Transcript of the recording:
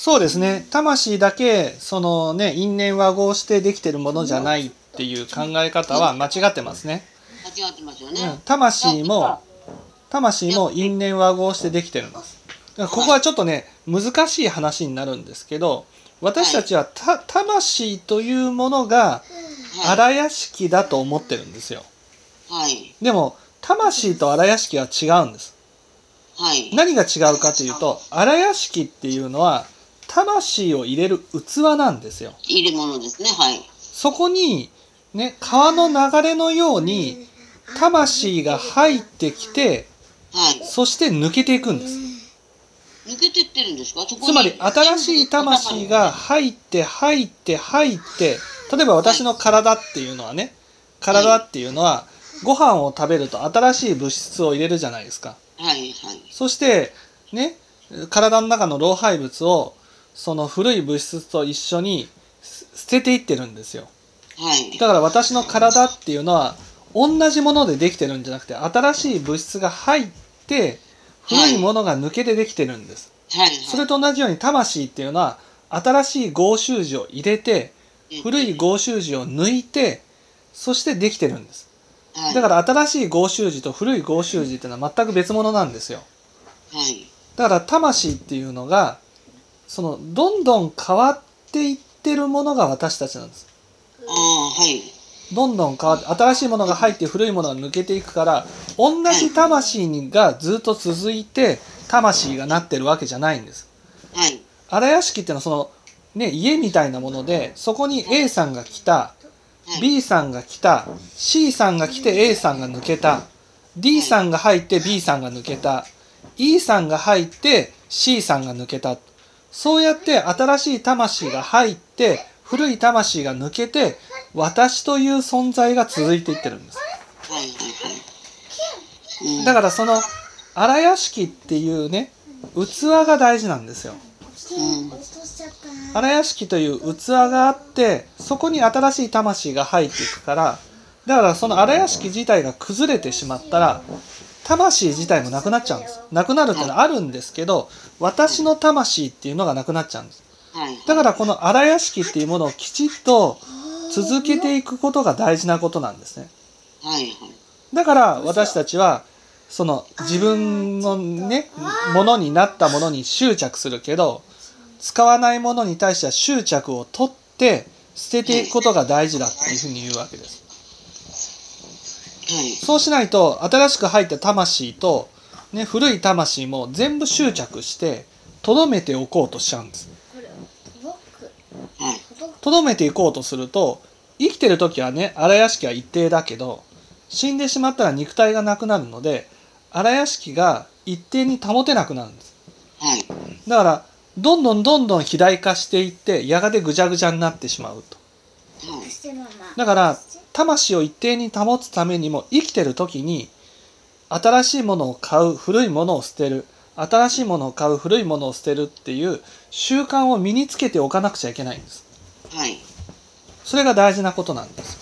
そうですね。魂だけそのね因縁和合してできてるものじゃないっていう考え方は間違ってますね、間違ってますよね。うん、魂も魂も因縁和合してできてるんです。ここはちょっとね難しい話になるんですけど私たちはた魂というものがはい。荒屋敷だと思ってるんですよ。はい。でも魂と荒屋敷は違うんです。はい。何が違うかというと荒屋敷っていうのは魂を入れる器なんですよ入れ物ですね。はい。そこにね川の流れのように魂が入ってきてはい。そして抜けていくんです抜けてってるんですか？つまり新しい魂が入って入って入って例えば私の体っていうのはね体っていうのはご飯を食べると新しい物質を入れるじゃないですかはい。はい。そしてね体の中の老廃物をその古い物質と一緒にす捨てていってるんですよはい。だから私の体っていうのは同じものでできてるんじゃなくて新しい物質が入って古いものが抜けてできてるんですはい。それと同じように魂っていうのは新しい合衆字を入れて古い合衆字を抜いてそしてできてるんですはい。だから新しい合衆字と古い合衆字っていうのは全く別物なんですよはい。だから魂っていうのがそのどんどん変わっていってるものが私たちなんです。ああ、はい。どんどん変わって新しいものが入って古いものが抜けていくから同じ魂がずっと続いて魂がなってるわけじゃないんです。はい。荒屋敷っていうのはそのね家みたいなものでそこに A さんが来たはい。B さんが来た C さんが来て A さんが抜けた D さんが入って B さんが抜けた E さんが入って C さんが抜けたそうやって新しい魂が入って古い魂が抜けて私という存在が続いていってるんです。だからその荒屋敷っていうね器が大事なんですよ荒屋敷という器があってそこに新しい魂が入っていくからだからその荒屋敷自体が崩れてしまったら魂自体もなくなっちゃうんですなくなるっていうのはあるんですけど私の魂っていうのがなくなっちゃうんですはい。だからこの荒屋敷っていうものをきちっと続けていくことが大事なことなんですね。だから私たちはその自分のねものになったものに執着するけど使わないものに対しては執着を取って捨てていくことが大事だっていうふうに言うわけですはい。そうしないと新しく入った魂と、ね、古い魂も全部執着してとどめておこうとしちゃうんですはい。とどめていこうとすると生きてる時はね荒屋敷は一定だけど死んでしまったら肉体がなくなるので荒屋敷が一定に保てなくなるんですはい。だからどんどんどんどん肥大化していってやがてぐちゃぐちゃになってしまうとはい。だから魂を一定に保つためにも生きてる時に新しいものを買う古いものを捨てる新しいものを買う古いものを捨てるっていう習慣を身につけておかなくちゃいけないんですはい。それが大事なことなんです